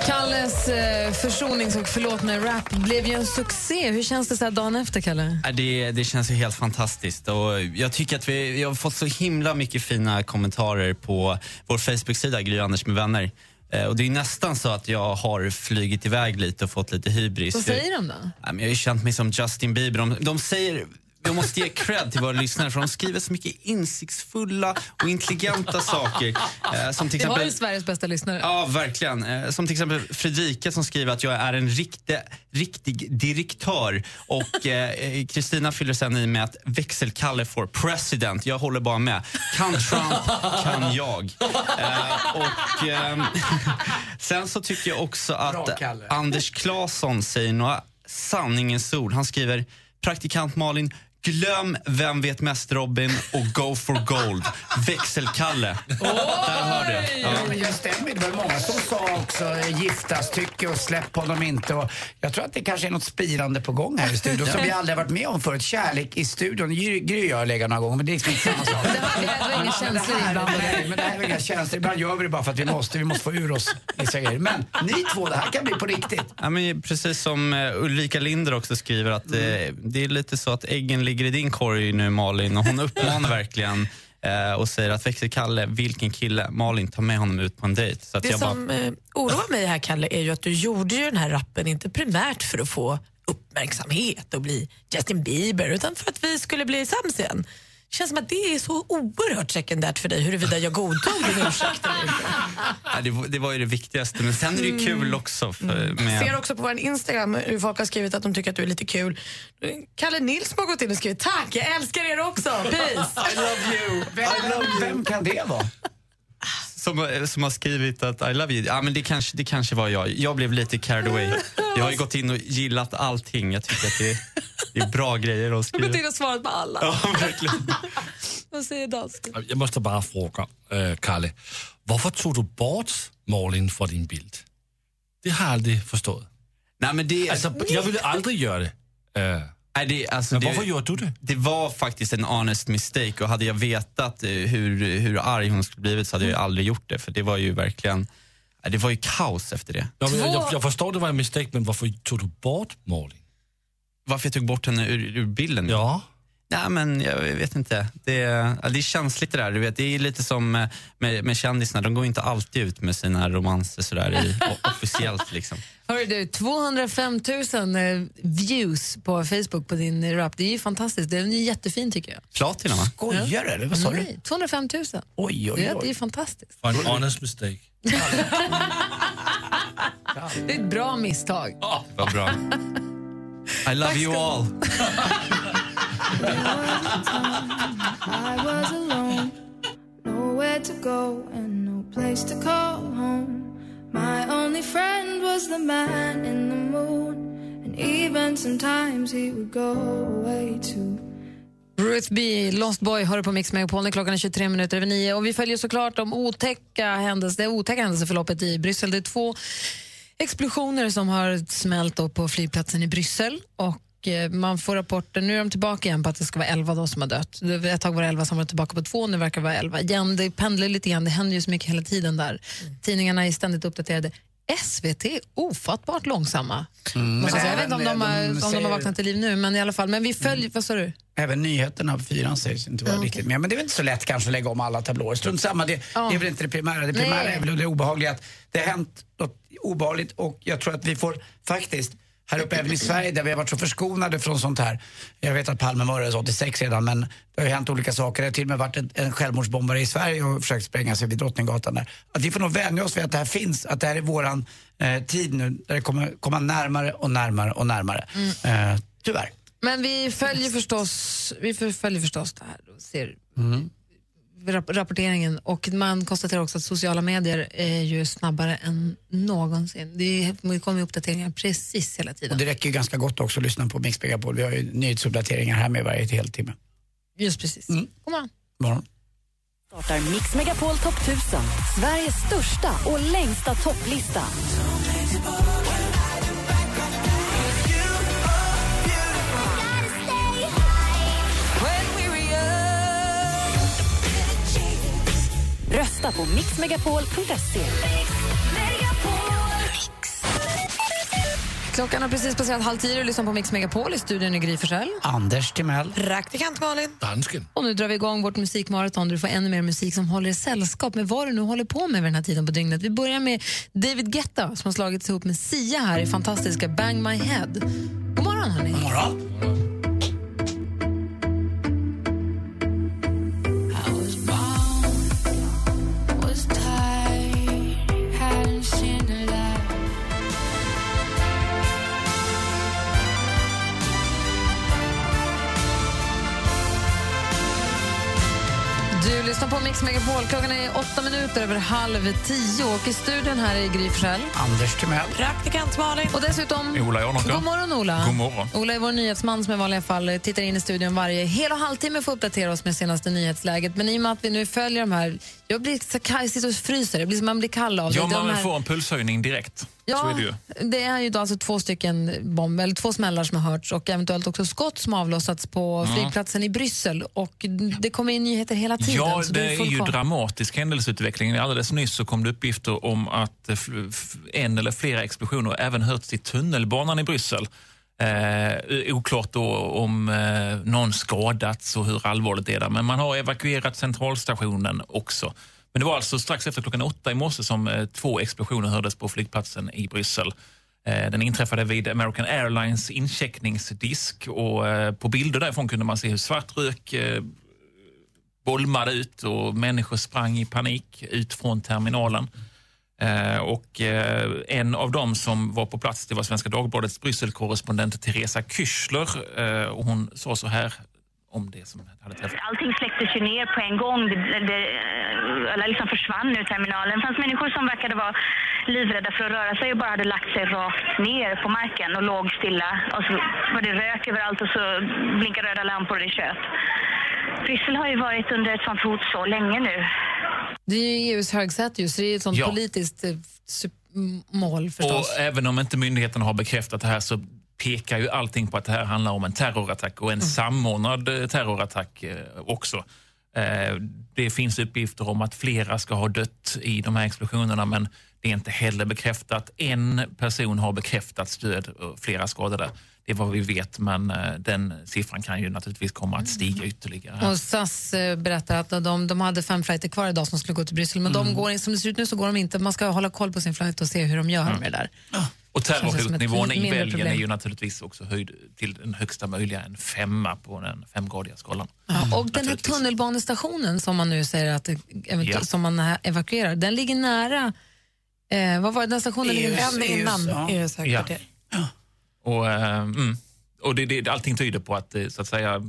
Kalles eh, försonings och förlåt mig-rap blev ju en succé. Hur känns det så här dagen efter, Kalle? Det, det känns ju helt fantastiskt. Och jag tycker att vi, vi har fått så himla mycket fina kommentarer på vår Facebook-sida, Gry Anders med vänner. Eh, Och det är nästan så att jag har flygit iväg lite och fått lite hybris. Vad säger de då? Jag har ju känt mig som Justin Bieber. De, de säger jag måste ge cred till våra lyssnare för de skriver så mycket insiktsfulla och intelligenta saker. Eh, som till Vi har exempel, ju Sveriges bästa lyssnare. Ja, verkligen. Eh, Som till exempel Fredrika som skriver att jag är en riktig, riktig direktör. Och eh, Kristina fyller sen i med att växelkalle for president. Jag håller bara med. Kan Trump, kan jag. Eh, och, ehm, sen så tycker jag också Bra, att Kalle. Anders Claesson säger några sanningens ord. Han skriver praktikant Malin Glöm Vem vet mest Robin och Go for gold. Växelkalle. Där hör du. Ja. men jag stämmer. Det var många som sa också eh, giftas, tycker och släpp honom inte. Och jag tror att det kanske är något spirande på gång här i studion som vi aldrig har varit med om förut. Kärlek i studion. Gry Gry och jag har legat några gånger men det är liksom inte samma sak. Det var inga känslor inblandade. Nej, men det här är inga känslor. Ibland gör vi det bara för att vi måste. Vi måste få ur oss vissa grejer. Men ni två, det här kan bli på riktigt. Ja, men precis som eh, Ulrika Linder också skriver att eh, det är lite så att äggen ligger i din korg nu Malin och hon uppmanar verkligen eh, och säger att växelkalle, vilken kille, Malin ta med honom ut på en dejt. Så att Det jag bara, som eh, oroar mig här, Kalle, är ju att du gjorde ju den här rappen inte primärt för att få uppmärksamhet och bli Justin Bieber, utan för att vi skulle bli sams igen. Det känns som att det är så oerhört sekundärt för dig huruvida jag godtog din ursäkt eller inte. ja, det, var- det var ju det viktigaste men sen är det ju kul också. För, med, Ser också på vår Instagram hur folk har skrivit att de tycker att du är lite kul. Kalle Nilsson har gått in och skrivit tack, jag älskar er också, peace. I love you. Vem, vem kan det vara? Som, som har skrivit att I love you. Ja, men det, kanske, det kanske var jag. Jag blev lite carried away. Jag har ju gått in och gillat allting. Jag tycker att det, det är bra grejer har skriva. gått in och svarat på alla. Ja, verkligen. Vad säger dansken? Jag måste bara fråga, äh, Kalle. Varför tog du bort Malin från din bild? Det har jag aldrig förstått. Nej, men det, Alltså, jag ville aldrig göra det. Äh, Nej, det, alltså, Men det, varför gör du det? Det var faktiskt en honest mistake och hade jag vetat eh, hur, hur arg hon skulle blivit så hade jag aldrig gjort det. För det var ju verkligen, det var ju kaos efter det. ja, men jag, jag, jag förstår det var en mistake, men varför tog du bort Malin? Varför jag tog bort henne ur, ur bilden? Ja. Nej, men jag vet inte. Det, ja, det är känsligt det där. Du vet, det är lite som med, med kändisarna. De går inte alltid ut med sina romanser sådär i, officiellt. Liksom. Hörru du, 205 000 eh, views på Facebook på din rap. Det är ju fantastiskt. Det är ju jättefin tycker jag. Platina, va? Skojar du eller? Vad sa du? Nej, 205 000. Oj, oj, Det, oj. det är fantastiskt. For en honest mistake. Det är ett bra misstag. Vad bra. I love you all. I was alone, nowhere to go and no place to call home. My only friend was the man in the moon, and even sometimes he would go away too. Ruth B, Lost Boy, hör på Mix Megapol klockan är 23 minuter över nio. Och vi följer såklart de otäcka händelse, det otäcka händelseförloppet i Bryssel. Det är två explosioner som har smält då på flygplatsen i Bryssel. Och eh, man får rapporter, nu är de tillbaka igen på att det ska vara 11 då som har dött. Ett tag var det 11 som var tillbaka på två, nu verkar det vara 11 igen. Det pendlar lite grann, det händer ju så mycket hela tiden där. Tidningarna är ständigt uppdaterade. SVT är ofattbart långsamma. Mm, Måste jag, men säga. jag vet inte om de, har, de om de har vaknat till liv nu, men i alla fall. Men vi följer, vad sa du? Även nyheterna på fyran sägs inte vara okej. riktigt med. Men det är väl inte så lätt kanske att lägga om alla tablåer. Strunt samma, det, det är väl inte det primära. Det primära Nej. är väl det obehagliga att det har hänt något obehagligt och jag tror att vi får faktiskt här uppe även i Sverige där vi har varit så förskonade från sånt här. Jag vet att Palme mördades 86 redan men det har ju hänt olika saker. Det har till och med varit en, en självmordsbombare i Sverige och försökt spränga sig vid Drottninggatan där. Att vi får nog vänja oss vid att det här finns, att det här är våran eh, tid nu där det kommer komma närmare och närmare och närmare. Mm. Eh, tyvärr. Men vi följer förstås, vi följer förstås det här och ser Mm. Rap- rapporteringen och man konstaterar också att sociala medier är ju snabbare än någonsin. Det, är, det kommer ju uppdateringar precis hela tiden. Och det räcker ju ganska gott också att lyssna på Mix Megapol. Vi har ju nyhetsuppdateringar här med varje heltimme. Just precis. Mm. God morgon. Morgon. Startar Mix Megapol Topp 1000, Sveriges största och längsta topplista. Rösta på mixmegapol.se. Klockan har precis passerat halv tio och lyssnar på Mix Megapol i studion i Gry. Anders Timell. Praktikant Malin. Dansken. Och nu drar vi igång vårt musikmaraton där du får ännu mer musik som håller i sällskap med vad du nu håller på med vid den här tiden på dygnet. Vi börjar med David Guetta som har slagits ihop med Sia här i fantastiska Bang My Head. God morgon hörni. God morgon. Lyssnar på Mix Megapol. Klockan är åtta minuter över halv tio och i studion här är Gry Forssell. Anders Timell. Praktikant Malin. Och dessutom... Ola Jarnåker. God morgon Ola. God morgon. Ola är vår nyhetsman som i vanliga fall tittar in i studion varje hel och halvtimme för att uppdatera oss med senaste nyhetsläget. Men i och med att vi nu följer de här... Jag blir så kall, jag sitter och fryser. Det blir som man blir kall av det. Ja, De man här- får en pulshöjning direkt. Så Ja, är det ju. det är ju då alltså två stycken bomber, eller två smällar som har hörts och eventuellt också skott som har avlossats på Ja. flygplatsen i Bryssel. Och det kommer in nyheter hela tiden. Ja, så du det är full ju dramatisk händelseutveckling. Alldeles nyss så kom det uppgifter om att eh, en eller flera explosioner även hörts i tunnelbanan i Bryssel. Eh, oklart då om eh, någon skadats och hur allvarligt det är där. Men man har evakuerat centralstationen också. Men det var alltså strax efter klockan åtta i morse som eh, två explosioner hördes på flygplatsen i Bryssel. Eh, Den inträffade vid American Airlines incheckningsdisk och eh, på bilder därifrån kunde man se hur svart rök eh, bolmade ut och människor sprang i panik ut från terminalen. Eh, och eh, en av dem som var på plats det var Svenska Dagbladets Brysselkorrespondent Teresa Küchler. Eh, och hon sa så här om det som hade träffat. Allting släcktes ju ner på en gång. Det, det, eh, alla liksom försvann ur terminalen. Det fanns människor som verkade vara livrädda för att röra sig och bara hade lagt sig rakt ner på marken och låg stilla. Och så var det rök överallt och så blinkade röda lampor och det tjöt. Bryssel har ju varit under ett sånt hot så länge nu. Det är ju EUs högsäte, så det är ett sånt Ja. politiskt eh, mål förstås. Och även om inte myndigheterna har bekräftat det här så pekar ju allting på att det här handlar om en terrorattack och en samordnad eh, terrorattack eh, också. Det finns uppgifter om att flera ska ha dött i de här explosionerna men det är inte heller bekräftat. En person har bekräftat stöd och flera skadade. Det är vad vi vet men eh, den siffran kan ju naturligtvis komma att stiga ytterligare. Och SAS eh, berättar att de, de hade fem flighter kvar idag som skulle gå till Bryssel, men Mm. de går, som det ser ut nu så går de inte. Man ska hålla koll på sin flight och se hur de gör med det där. Och terrorhotnivån i Belgien problem. är ju naturligtvis också höjd till den högsta möjliga, en femma på den femgradiga skalan. Ja, och den här tunnelbanestationen som man nu säger att Ja. som man evakuerar, den ligger nära eh, vad var det, den stationen ligger EUs, en innan EUs, ja. EUs. Och, eh, mm, och det, det, allting tyder på att eh, så att säga,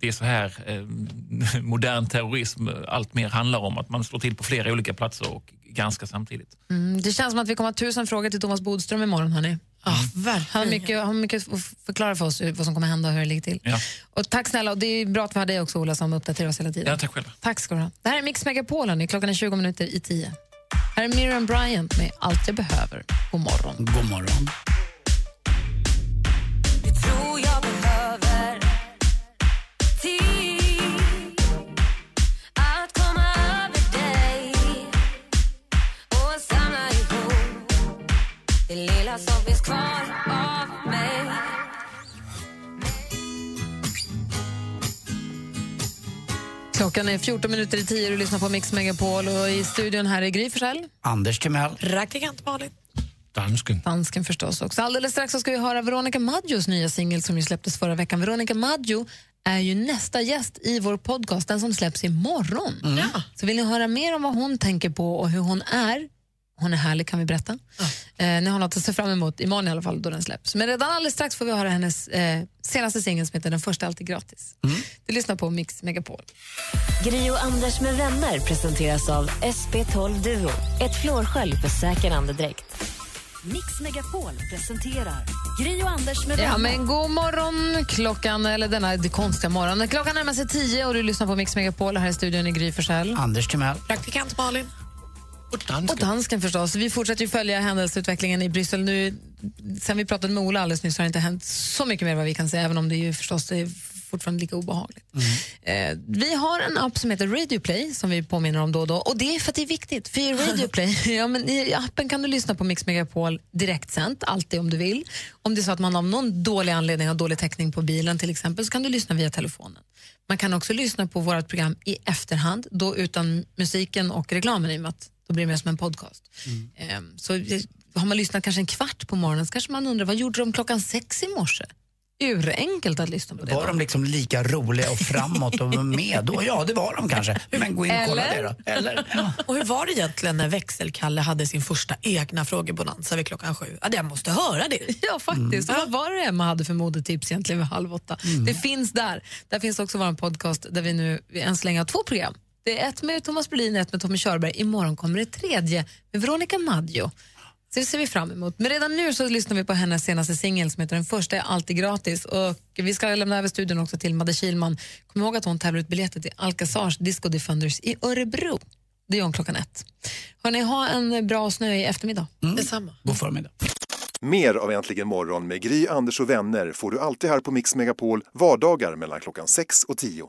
det är så här eh, modern terrorism allt mer handlar om. Att man slår till på flera olika platser och ganska samtidigt. Mm, det känns som att vi kommer ha tusen frågor till Thomas Bodström imorgon. Hörni. Ja, Han har verkligen. mycket, han har mycket att förklara för oss vad som kommer hända och hur det ligger till. Ja. Och tack snälla, och det är bra att vi har dig också Ola som uppdaterar oss hela tiden. Ja, tack själv. Tack ska du ha. Det här är Mix Megapol, hörni. klockan är 20 minuter i 10. Här är Miriam Bryant med Allt jag behöver. God morgon. God morgon. Klockan är 14 minuter i 10 och du lyssnar på Mix Megapol och i studion här är Gry Forssell. Anders Timell. Praktikant Malin. Dansken. Dansken förstås också. Alldeles strax så ska vi höra Veronica Maggios nya singel som ju släpptes förra veckan. Veronica Maggio är ju nästa gäst i vår podcast, den som släpps imorgon. Mm. Så vill ni höra mer om vad hon tänker på och hur hon är, hon är härlig kan vi berätta. Eh, ni har något att se fram emot, imorgon i alla fall då den släpps. Men redan alldeles strax får vi höra hennes eh, senaste singel som heter Den första är alltid gratis. Du lyssnar på Mix Megapol. Gri och Anders med vänner presenteras av SP12 Duo. Ett flårskölj för säker andedräkt. Mix Megapol presenterar Gri och Anders med vänner. Ja, men god morgon klockan, eller denna det konstiga morgonen. Klockan närmar sig tio och du lyssnar på Mix Megapol. Här i studion i Gry Forssell. Anders Timell. Praktikant Malin. Och dansken förstås. Vi fortsätter följa händelseutvecklingen i Bryssel. Nu, sen vi pratade med Ola alldeles nyss har det inte hänt så mycket mer vad vi kan säga, även om det ju förstås är fortfarande lika obehagligt. Eh, vi har en app som heter Radio Play som vi påminner om då och då. Och det är för att det är viktigt. För i Radio Play, ja, men i appen kan du lyssna på Mix Megapol direktsänt, alltid om du vill. Om det är så att man av någon dålig anledning har dålig täckning på bilen till exempel, så kan du lyssna via telefonen. Man kan också lyssna på vårt program i efterhand, då utan musiken och reklamen i och med att då blir det mer som en podcast. Ehm, Så har man lyssnat kanske en kvart på morgonen så kanske man undrar vad gjorde de klockan sex i morse? Urenkelt att lyssna på det. Var de liksom lika roliga och framåt och med då? Ja, det var de kanske. Men gå in och kolla Eller? det då. Eller? Ja. Och hur var det egentligen när växelkalle hade sin första egna frågebonanza vid klockan sju? Ja, jag måste höra det. Ja, faktiskt. Och Vad var det Emma hade för modetips egentligen vid halv åtta? Det finns där. Där finns också vår podcast där vi nu än så länge har två program. Det är ett med Thomas Brolin ett med Tommy Körberg. Imorgon kommer det tredje med Veronica Maggio. Så det ser vi fram emot. Men redan nu så lyssnar vi på hennes senaste singel som heter Den första är alltid gratis. Och vi ska lämna över studion också till Madde Kilman. Kom ihåg att hon tävlar ut biljetter till Alcazars Disco Defenders i Örebro. Det gör hon klockan ett. Hörrni, ha en bra snöig eftermiddag. Detsamma. God förmiddag. Mer av Äntligen morgon med Gry, Anders och vänner får du alltid här på Mix Megapol vardagar mellan klockan 6 och 10.